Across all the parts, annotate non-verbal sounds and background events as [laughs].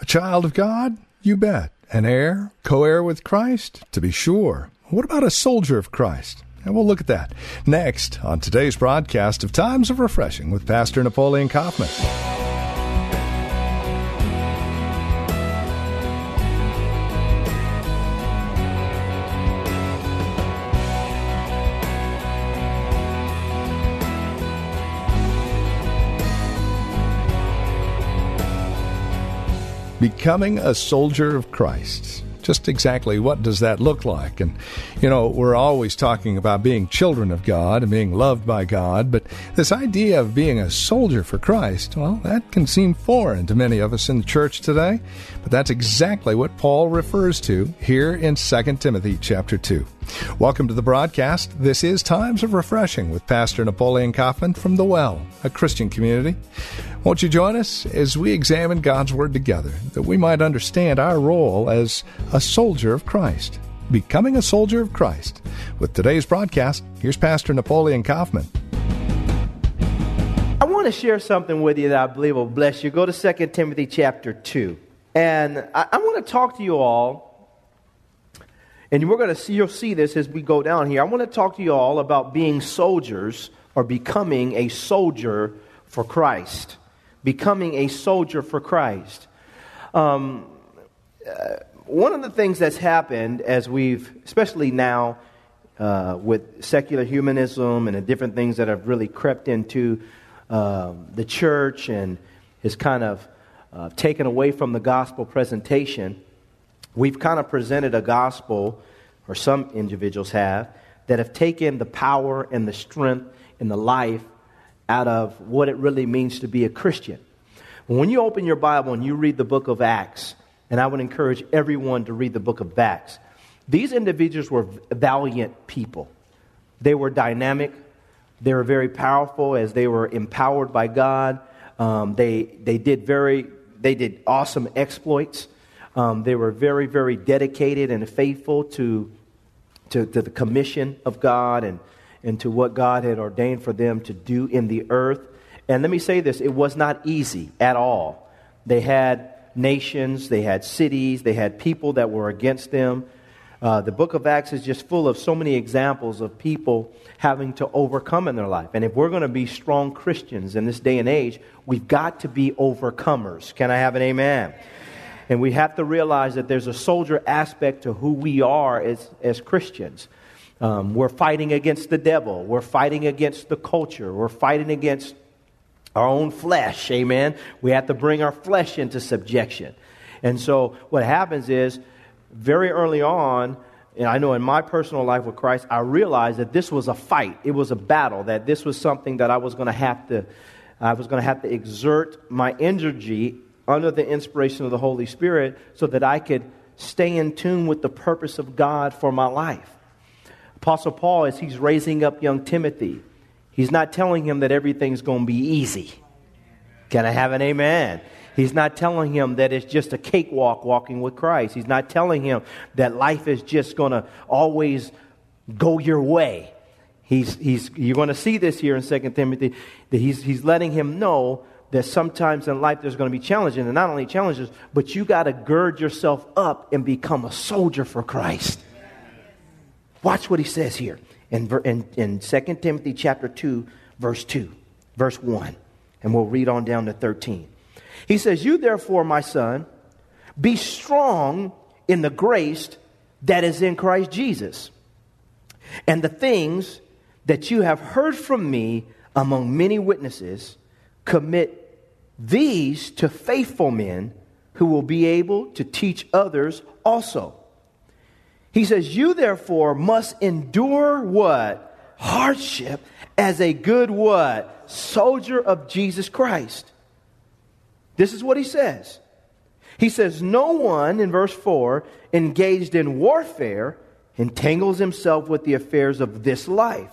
A child of God? You bet. An heir? Co heir with Christ? To be sure. What about a soldier of Christ? And we'll look at that next on today's broadcast of Times of Refreshing with Pastor Napoleon Kaufman. Becoming a soldier of Christ. Just exactly what does that look like? And, you know, we're always talking about being children of God and being loved by God, but this idea of being a soldier for Christ, well, that can seem foreign to many of us in the church today, but that's exactly what Paul refers to here in 2 Timothy chapter 2. Welcome to the broadcast. This is Times of Refreshing with Pastor Napoleon Kaufman from The Well, a Christian community. Won't you join us as we examine God's Word together, that we might understand our role as a soldier of Christ? Becoming a soldier of Christ. With today's broadcast, here's Pastor Napoleon Kaufman. I want to share something with you that I believe will bless you. Go to 2 Timothy chapter 2. And I, I want to talk to you all, and we're going to see, you'll see this as we go down here. I want to talk to you all about being soldiers or becoming a soldier for Christ becoming a soldier for Christ. Um, uh, one of the things that's happened as we've, especially now uh, with secular humanism and the different things that have really crept into uh, the church and has kind of uh, taken away from the gospel presentation, we've kind of presented a gospel, or some individuals have, that have taken the power and the strength and the life out of what it really means to be a Christian. When you open your Bible and you read the book of Acts, and I would encourage everyone to read the book of Acts, these individuals were valiant people. They were dynamic, they were very powerful as they were empowered by God. Um, they, they did very they did awesome exploits. Um, they were very, very dedicated and faithful to, to, to, the commission of God and, and to what God had ordained for them to do in the earth. And let me say this it was not easy at all. They had nations, they had cities, they had people that were against them. Uh, the book of Acts is just full of so many examples of people having to overcome in their life. And if we're going to be strong Christians in this day and age, we've got to be overcomers. Can I have an amen? And we have to realize that there's a soldier aspect to who we are as, as Christians. Um, we're fighting against the devil. We're fighting against the culture. We're fighting against our own flesh. Amen. We have to bring our flesh into subjection. And so what happens is, very early on, and I know in my personal life with Christ, I realized that this was a fight. It was a battle. That this was something that I was going to have to, I was going to have to exert my energy under the inspiration of the Holy Spirit, so that I could stay in tune with the purpose of God for my life. Apostle Paul, as he's raising up young Timothy, he's not telling him that everything's going to be easy. Can I have an amen? He's not telling him that it's just a cakewalk walking with Christ. He's not telling him that life is just going to always go your way. He's, he's, you're going to see this here in 2 Timothy, that he's, he's letting him know that sometimes in life there's going to be challenges, and not only challenges, but you got to gird yourself up and become a soldier for Christ. Watch what he says here in, in, in 2 Timothy chapter 2, verse 2, verse 1. And we'll read on down to 13. He says, You therefore, my son, be strong in the grace that is in Christ Jesus. And the things that you have heard from me among many witnesses, commit these to faithful men who will be able to teach others also. He says, You therefore must endure what? Hardship as a good what? Soldier of Jesus Christ. This is what he says. He says, No one, in verse 4, engaged in warfare entangles himself with the affairs of this life,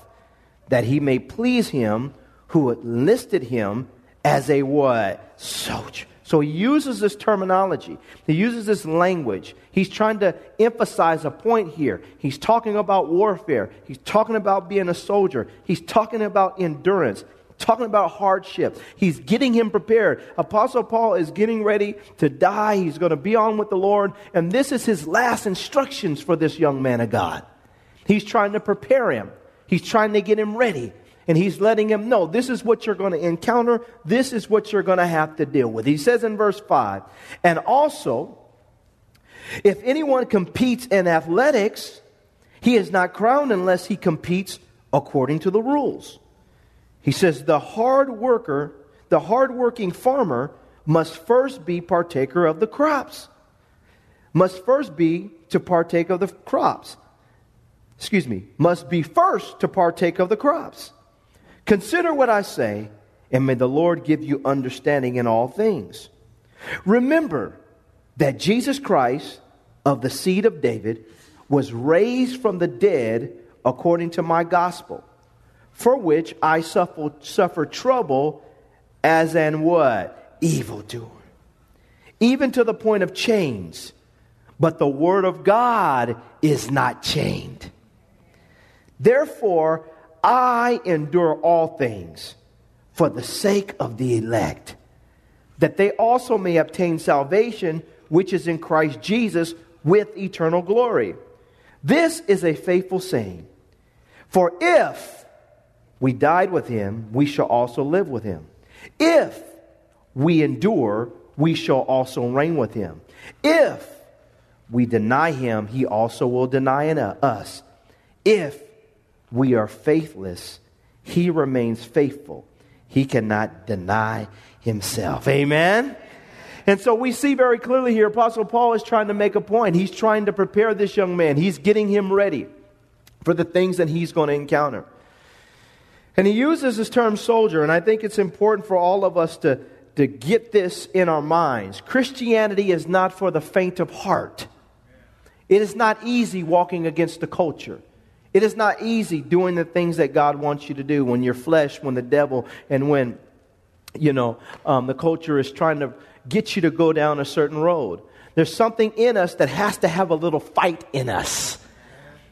that he may please him who enlisted him as a what? Soldier. So he uses this terminology. He uses this language. He's trying to emphasize a point here. He's talking about warfare. He's talking about being a soldier. He's talking about endurance talking about hardship. He's getting him prepared. Apostle Paul is getting ready to die. He's going to be on with the Lord. And this is his last instructions for this young man of God. He's trying to prepare him, he's trying to get him ready. And he's letting him know this is what you're going to encounter. This is what you're going to have to deal with. He says in verse 5 And also, if anyone competes in athletics, he is not crowned unless he competes according to the rules. He says, the hard worker, the hard-working farmer must first be partaker of the crops. Must first be to partake of the crops. Excuse me, must be first to partake of the crops. Consider what I say, and may the Lord give you understanding in all things. Remember that Jesus Christ, of the seed of David, was raised from the dead according to my gospel for which I suffer, suffer trouble as an what? Evildoer. Even to the point of chains. But the word of God is not chained. Therefore, I endure all things for the sake of the elect, that they also may obtain salvation which is in Christ Jesus with eternal glory. This is a faithful saying. For if we died with him, we shall also live with him. If we endure, we shall also reign with him. If we deny him, he also will deny us. If we are faithless, he remains faithful. He cannot deny himself. Amen? And so we see very clearly here, Apostle Paul is trying to make a point. He's trying to prepare this young man, he's getting him ready for the things that he's going to encounter. And he uses this term soldier, and I think it's important for all of us to, to get this in our minds. Christianity is not for the faint of heart. It is not easy walking against the culture. It is not easy doing the things that God wants you to do when your flesh, when the devil, and when, you know, um, the culture is trying to get you to go down a certain road. There's something in us that has to have a little fight in us.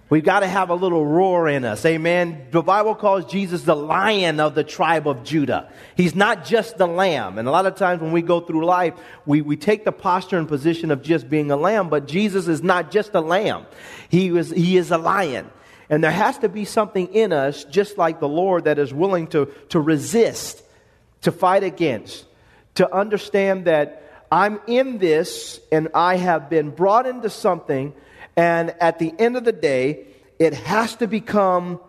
We've got to have a little roar in us. Amen. The Bible calls Jesus the lion of the tribe of Judah. He's not just the lamb. And a lot of times when we go through life, we, we take the posture and position of just being a lamb, but Jesus is not just a lamb. He is, he is a lion. And there has to be something in us, just like the Lord, that is willing to, to resist, to fight against, to understand that I'm in this and I have been brought into something and at the end of the day, it has to become,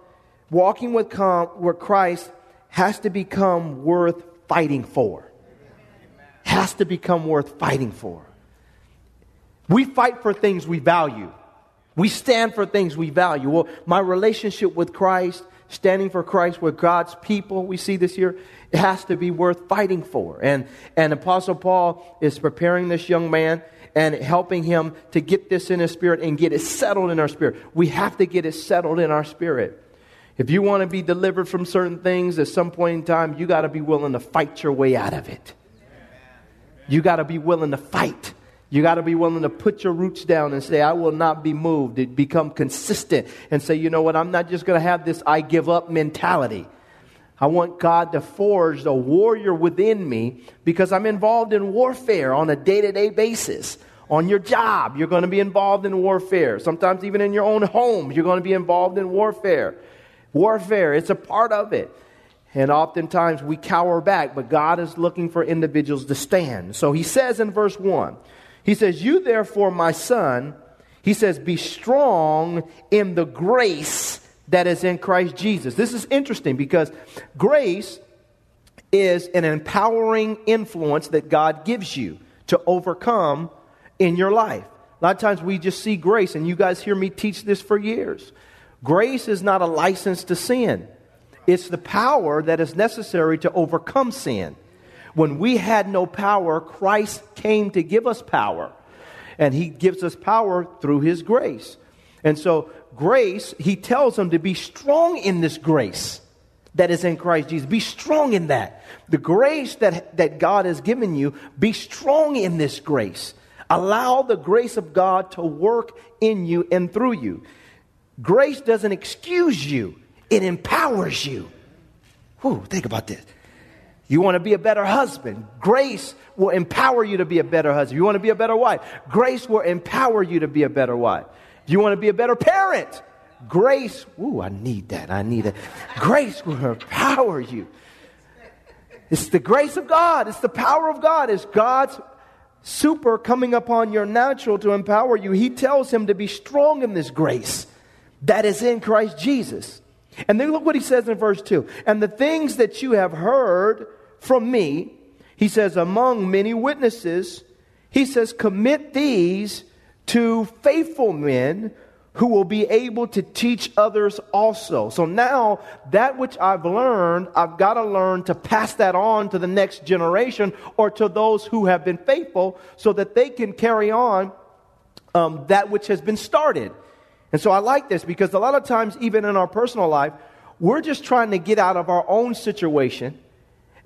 walking with, com, with Christ has to become worth fighting for. Has to become worth fighting for. We fight for things we value. We stand for things we value. Well, my relationship with Christ, standing for Christ with God's people, we see this here, it has to be worth fighting for. And, and Apostle Paul is preparing this young man and helping him to get this in his spirit and get it settled in our spirit. We have to get it settled in our spirit. If you want to be delivered from certain things at some point in time, you got to be willing to fight your way out of it. You got to be willing to fight. You got to be willing to put your roots down and say, I will not be moved. It become consistent and say, you know what? I'm not just going to have this I give up mentality. I want God to forge a warrior within me because I'm involved in warfare on a day to day basis. On your job, you're going to be involved in warfare. Sometimes, even in your own home, you're going to be involved in warfare. Warfare, it's a part of it. And oftentimes we cower back, but God is looking for individuals to stand. So he says in verse 1, he says, You therefore, my son, he says, be strong in the grace that is in Christ Jesus. This is interesting because grace is an empowering influence that God gives you to overcome in your life. A lot of times we just see grace, and you guys hear me teach this for years. Grace is not a license to sin, it's the power that is necessary to overcome sin. When we had no power, Christ came to give us power. And he gives us power through his grace. And so, grace, he tells them to be strong in this grace that is in Christ Jesus. Be strong in that. The grace that, that God has given you, be strong in this grace. Allow the grace of God to work in you and through you. Grace doesn't excuse you, it empowers you. Whew, think about this. You want to be a better husband. Grace will empower you to be a better husband. You want to be a better wife. Grace will empower you to be a better wife. You want to be a better parent. Grace, ooh, I need that. I need it. Grace will empower you. It's the grace of God. It's the power of God. It's God's super coming upon your natural to empower you. He tells him to be strong in this grace that is in Christ Jesus. And then look what he says in verse 2. And the things that you have heard from me, he says, among many witnesses, he says, commit these to faithful men who will be able to teach others also. So now, that which I've learned, I've got to learn to pass that on to the next generation or to those who have been faithful so that they can carry on um, that which has been started. And so I like this because a lot of times, even in our personal life, we're just trying to get out of our own situation.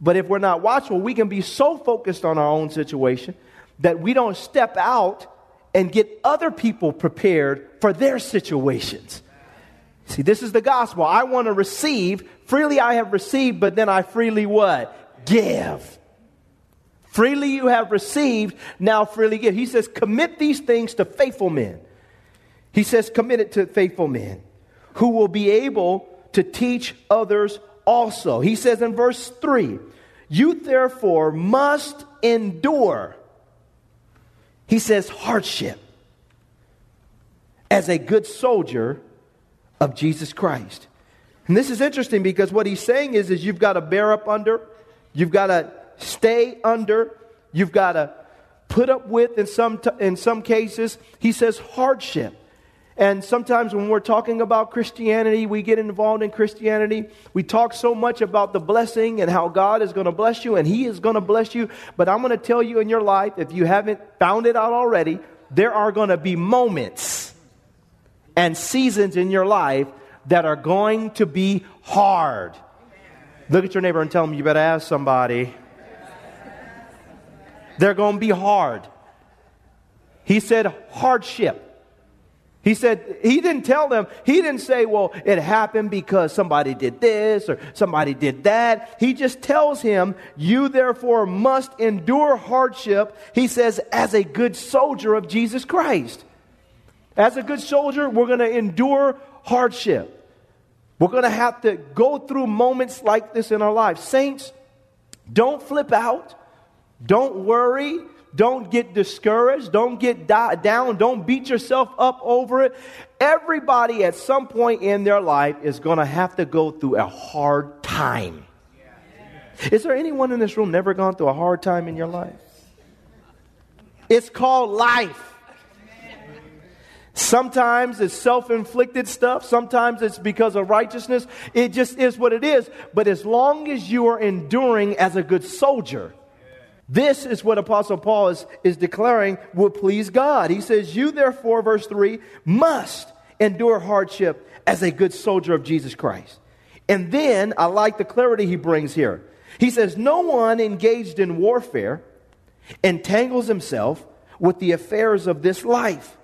But if we're not watchful, we can be so focused on our own situation that we don't step out and get other people prepared for their situations. See, this is the gospel. I want to receive. Freely I have received, but then I freely what? Give. Freely you have received, now freely give. He says, commit these things to faithful men. He says, commit it to faithful men who will be able to teach others also. He says in verse 3 You therefore must endure he says hardship as a good soldier of Jesus Christ. And this is interesting because what he's saying is, is you've got to bear up under, you've got to stay under, you've got to put up with in some, t- in some cases. He says hardship. And sometimes when we're talking about Christianity, we get involved in Christianity. We talk so much about the blessing and how God is going to bless you and He is going to bless you. But I'm going to tell you in your life, if you haven't found it out already, there are going to be moments and seasons in your life that are going to be hard. Look at your neighbor and tell them, you better ask somebody. They're going to be hard. He said hardship. He said, he didn't tell them, he didn't say, well, it happened because somebody did this or somebody did that. He just tells him, you therefore must endure hardship, he says, as a good soldier of Jesus Christ. As a good soldier, we're going to endure hardship. We're going to have to go through moments like this in our lives. Saints, don't flip out. Don't worry. Don't get discouraged. Don't get down. Don't beat yourself up over it. Everybody at some point in their life is going to have to go through a hard time. Is there anyone in this room never gone through a hard time in your life? It's called life. Sometimes it's self inflicted stuff. Sometimes it's because of righteousness. It just is what it is. But as long as you are enduring as a good soldier, this is what Apostle Paul is, is declaring will please God. He says, You therefore, verse 3, must endure hardship as a good soldier of Jesus Christ. And then I like the clarity he brings here. He says, No one engaged in warfare entangles himself with the affairs of this life,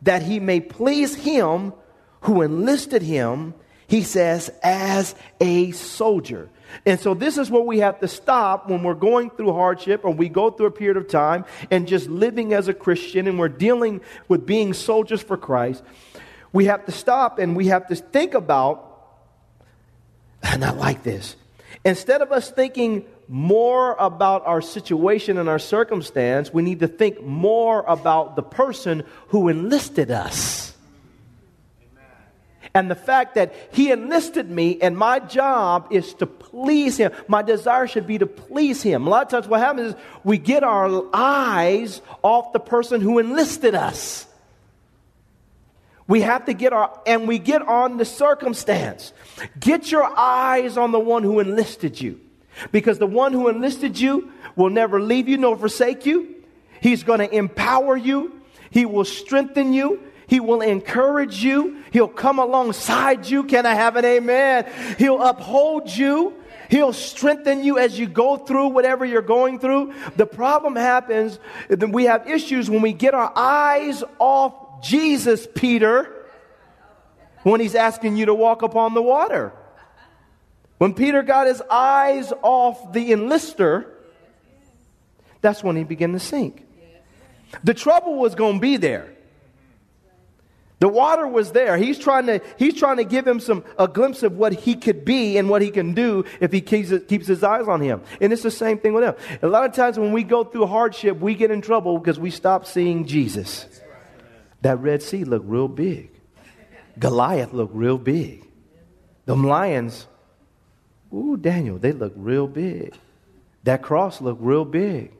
that he may please him who enlisted him, he says, as a soldier. And so, this is what we have to stop when we're going through hardship or we go through a period of time and just living as a Christian and we're dealing with being soldiers for Christ. We have to stop and we have to think about, and I like this. Instead of us thinking more about our situation and our circumstance, we need to think more about the person who enlisted us and the fact that he enlisted me and my job is to please him. My desire should be to please him. A lot of times what happens is we get our eyes off the person who enlisted us. We have to get our, and we get on the circumstance. Get your eyes on the one who enlisted you. Because the one who enlisted you will never leave you nor forsake you. He's going to empower you. He will strengthen you. He will encourage you. He'll come alongside you. Can I have an amen? He'll uphold you. He'll strengthen you as you go through whatever you're going through. The problem happens that we have issues when we get our eyes off Jesus, Peter, when he's asking you to walk upon the water. When Peter got his eyes off the enlister, that's when he began to sink. The trouble was going to be there. The water was there. He's trying to, he's trying to give him some, a glimpse of what he could be and what he can do if he keeps, keeps his eyes on him. And it's the same thing with him. A lot of times when we go through hardship, we get in trouble because we stop seeing Jesus. That Red Sea looked real big. Goliath looked real big. Them lions, ooh, Daniel, they look real big. That cross looked real big.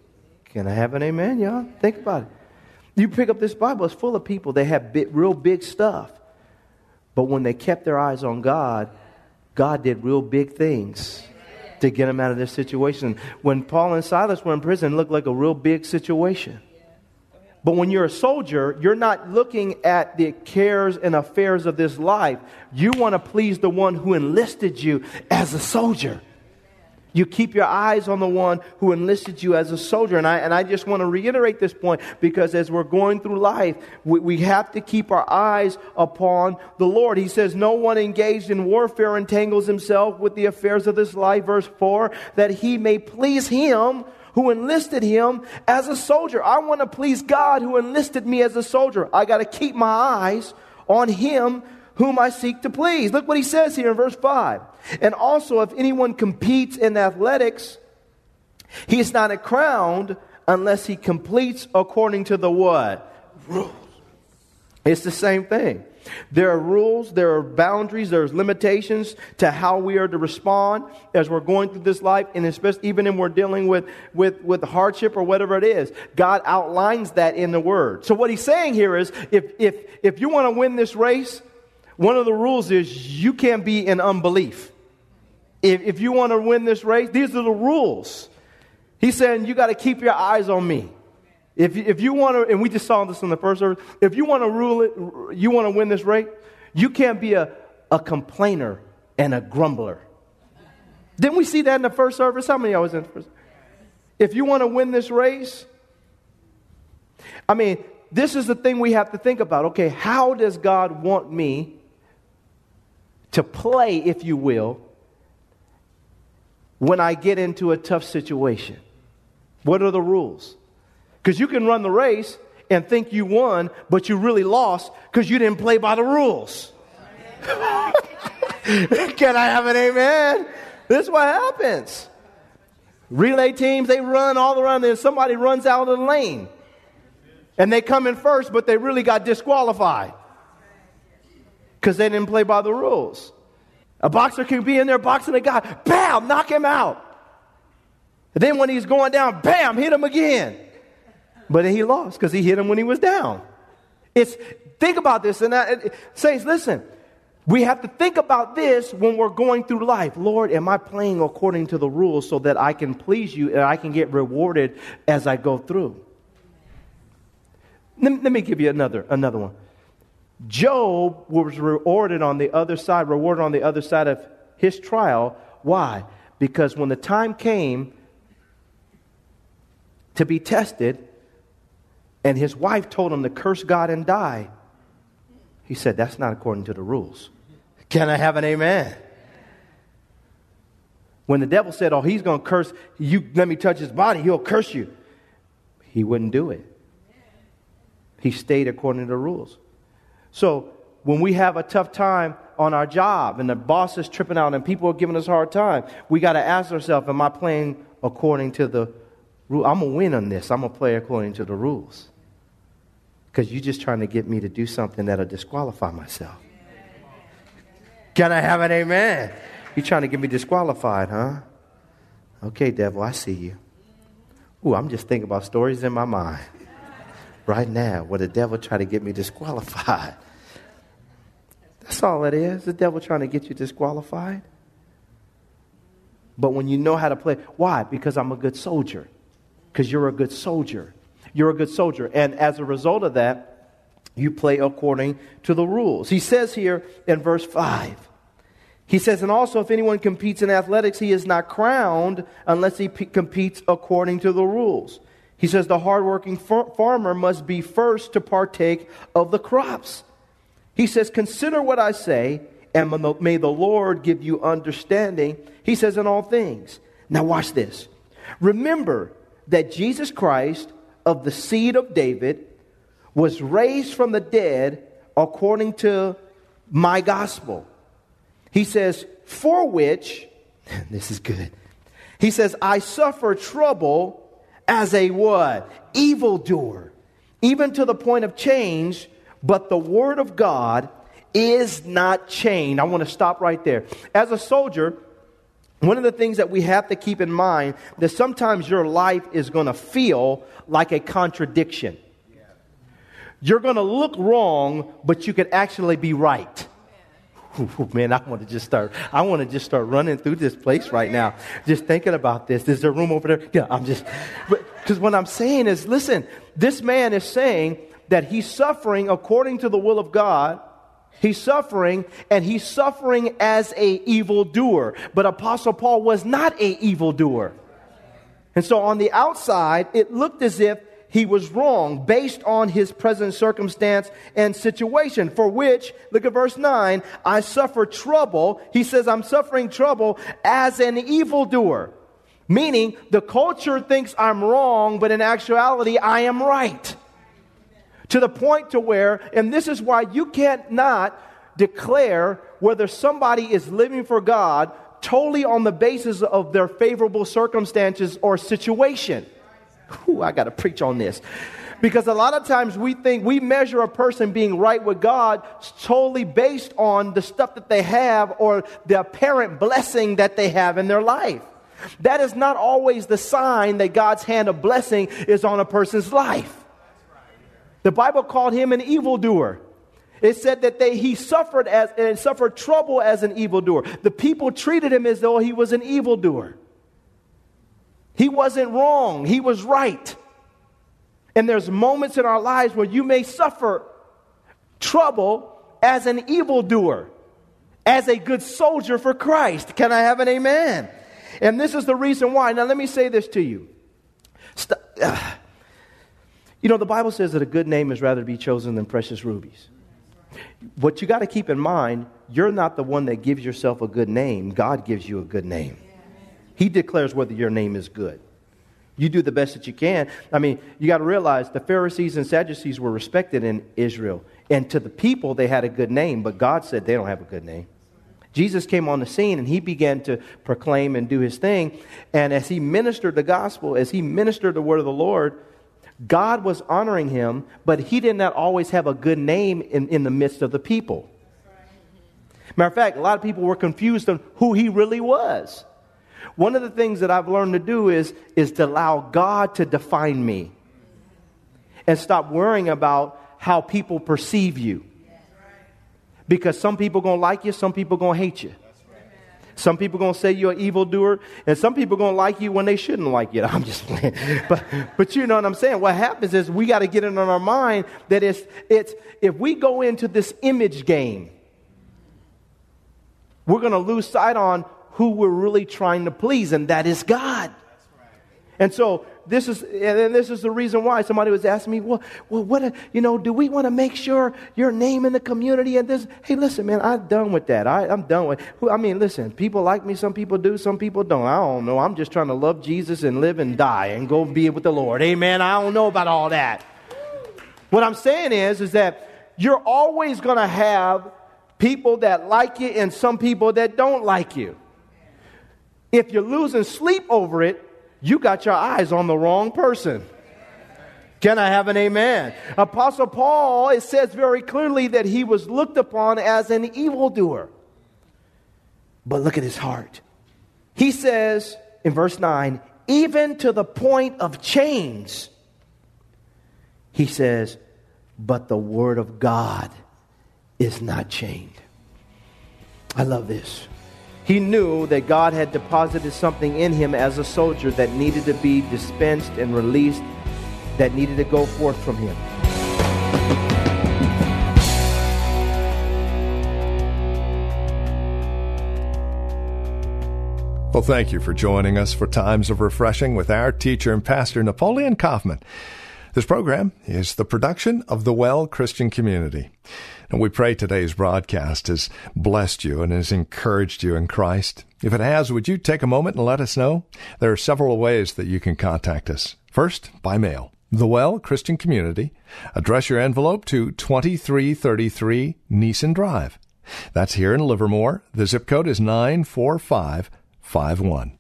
Can I have an amen, y'all? Think about it. You pick up this Bible, it's full of people. They have real big stuff. But when they kept their eyes on God, God did real big things to get them out of this situation. When Paul and Silas were in prison, it looked like a real big situation. But when you're a soldier, you're not looking at the cares and affairs of this life. You want to please the one who enlisted you as a soldier. You keep your eyes on the one who enlisted you as a soldier. And I, and I just want to reiterate this point because as we're going through life, we, we have to keep our eyes upon the Lord. He says, No one engaged in warfare entangles himself with the affairs of this life, verse 4, that he may please him who enlisted him as a soldier. I want to please God who enlisted me as a soldier. I got to keep my eyes on him whom I seek to please. Look what he says here in verse 5. And also, if anyone competes in athletics, he is not crowned unless he completes according to the what? Rules. It's the same thing. There are rules, there are boundaries, there's limitations to how we are to respond as we're going through this life, and especially even when we're dealing with, with, with hardship or whatever it is. God outlines that in the Word. So what he's saying here is if, if, if you want to win this race, one of the rules is you can't be in unbelief. If, if you want to win this race, these are the rules. He's saying you got to keep your eyes on me. If, if you want to, and we just saw this in the first service, if you want to rule it, you want to win this race, you can't be a, a complainer and a grumbler. Didn't we see that in the first service? How many of you was in the first? If you want to win this race, I mean, this is the thing we have to think about. Okay, how does God want me to play, if you will, when I get into a tough situation? What are the rules? Because you can run the race and think you won, but you really lost because you didn't play by the rules. [laughs] can I have an amen? This is what happens. Relay teams, they run all around there. Somebody runs out of the lane. And they come in first, but they really got disqualified because they didn't play by the rules. A boxer can be in there boxing a guy, bam, knock him out. And then when he's going down, bam, hit him again. But then he lost because he hit him when he was down. It's think about this and that says, listen, we have to think about this when we're going through life. Lord, am I playing according to the rules so that I can please you and I can get rewarded as I go through? Let me give you another another one. Job was rewarded on the other side, rewarded on the other side of his trial. Why? Because when the time came to be tested, and his wife told him to curse God and die, he said, That's not according to the rules. Can I have an amen? When the devil said, Oh, he's going to curse you, let me touch his body, he'll curse you. He wouldn't do it. He stayed according to the rules. So when we have a tough time on our job and the boss is tripping out and people are giving us a hard time, we got to ask ourselves, am I playing according to the rule? I'm going to win on this. I'm going to play according to the rules. Because you're just trying to get me to do something that'll disqualify myself. Can I have an amen? You're trying to get me disqualified, huh? Okay, devil, I see you. Ooh, I'm just thinking about stories in my mind right now where the devil tried to get me disqualified. That's all it is. The devil trying to get you disqualified. But when you know how to play, why? Because I'm a good soldier. Because you're a good soldier. You're a good soldier. And as a result of that, you play according to the rules. He says here in verse 5, he says, and also if anyone competes in athletics, he is not crowned unless he p- competes according to the rules. He says the hardworking far- farmer must be first to partake of the crops. He says, Consider what I say, and may the Lord give you understanding. He says, In all things. Now, watch this. Remember that Jesus Christ, of the seed of David, was raised from the dead according to my gospel. He says, For which, [laughs] this is good. He says, I suffer trouble as a what? Evildoer, even to the point of change, but the word of God is not chained. I want to stop right there. As a soldier, one of the things that we have to keep in mind that sometimes your life is going to feel like a contradiction. You're going to look wrong, but you could actually be right. Ooh, man, I want to just start. I want to just start running through this place right now, just thinking about this. Is there room over there? Yeah, I'm just. Because what I'm saying is, listen, this man is saying that he's suffering according to the will of God. He's suffering, and he's suffering as a evildoer. But Apostle Paul was not a evildoer. And so on the outside, it looked as if he was wrong based on his present circumstance and situation, for which, look at verse 9, I suffer trouble. He says, I'm suffering trouble as an evildoer. Meaning, the culture thinks I'm wrong, but in actuality, I am right. To the point to where, and this is why you can't not declare whether somebody is living for God totally on the basis of their favorable circumstances or situation. Ooh, I got to preach on this. Because a lot of times we think we measure a person being right with God totally based on the stuff that they have or the apparent blessing that they have in their life. That is not always the sign that God's hand of blessing is on a person's life. The Bible called him an evildoer. It said that they, he suffered as and suffered trouble as an evildoer. The people treated him as though he was an evildoer. He wasn't wrong, he was right. And there's moments in our lives where you may suffer trouble as an evildoer, as a good soldier for Christ. Can I have an amen? And this is the reason why. Now, let me say this to you. St- you know, the Bible says that a good name is rather to be chosen than precious rubies. What you got to keep in mind, you're not the one that gives yourself a good name. God gives you a good name. He declares whether your name is good. You do the best that you can. I mean, you got to realize the Pharisees and Sadducees were respected in Israel. And to the people, they had a good name, but God said they don't have a good name. Jesus came on the scene and he began to proclaim and do his thing. And as he ministered the gospel, as he ministered the word of the Lord, God was honoring him, but he did not always have a good name in, in the midst of the people. Matter of fact, a lot of people were confused on who he really was. One of the things that I've learned to do is, is to allow God to define me and stop worrying about how people perceive you. Because some people going to like you, some people going to hate you. Some people are going to say you're an evildoer, and some people are going to like you when they shouldn't like you. [laughs] I'm just playing. But, but you know what I'm saying? What happens is we got to get it in our mind that it's, it's, if we go into this image game, we're going to lose sight on who we're really trying to please, and that is God. And so this is, and this is the reason why somebody was asking me, well, well, what, you know, do we want to make sure your name in the community and this? Hey, listen, man, I'm done with that. I, I'm done with. I mean, listen, people like me. Some people do. Some people don't. I don't know. I'm just trying to love Jesus and live and die and go be with the Lord. Amen. I don't know about all that. What I'm saying is, is that you're always going to have people that like you and some people that don't like you. If you're losing sleep over it, you got your eyes on the wrong person. Can I have an amen? Apostle Paul, it says very clearly that he was looked upon as an evildoer. But look at his heart. He says in verse 9, even to the point of chains, he says, but the word of God is not chained. I love this. He knew that God had deposited something in him as a soldier that needed to be dispensed and released, that needed to go forth from him. Well, thank you for joining us for Times of Refreshing with our teacher and pastor, Napoleon Kaufman. This program is the production of the Well Christian Community. And we pray today's broadcast has blessed you and has encouraged you in Christ. If it has, would you take a moment and let us know? There are several ways that you can contact us. First, by mail. The Well Christian Community. Address your envelope to 2333 Nissen Drive. That's here in Livermore. The zip code is 94551.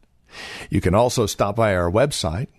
You can also stop by our website,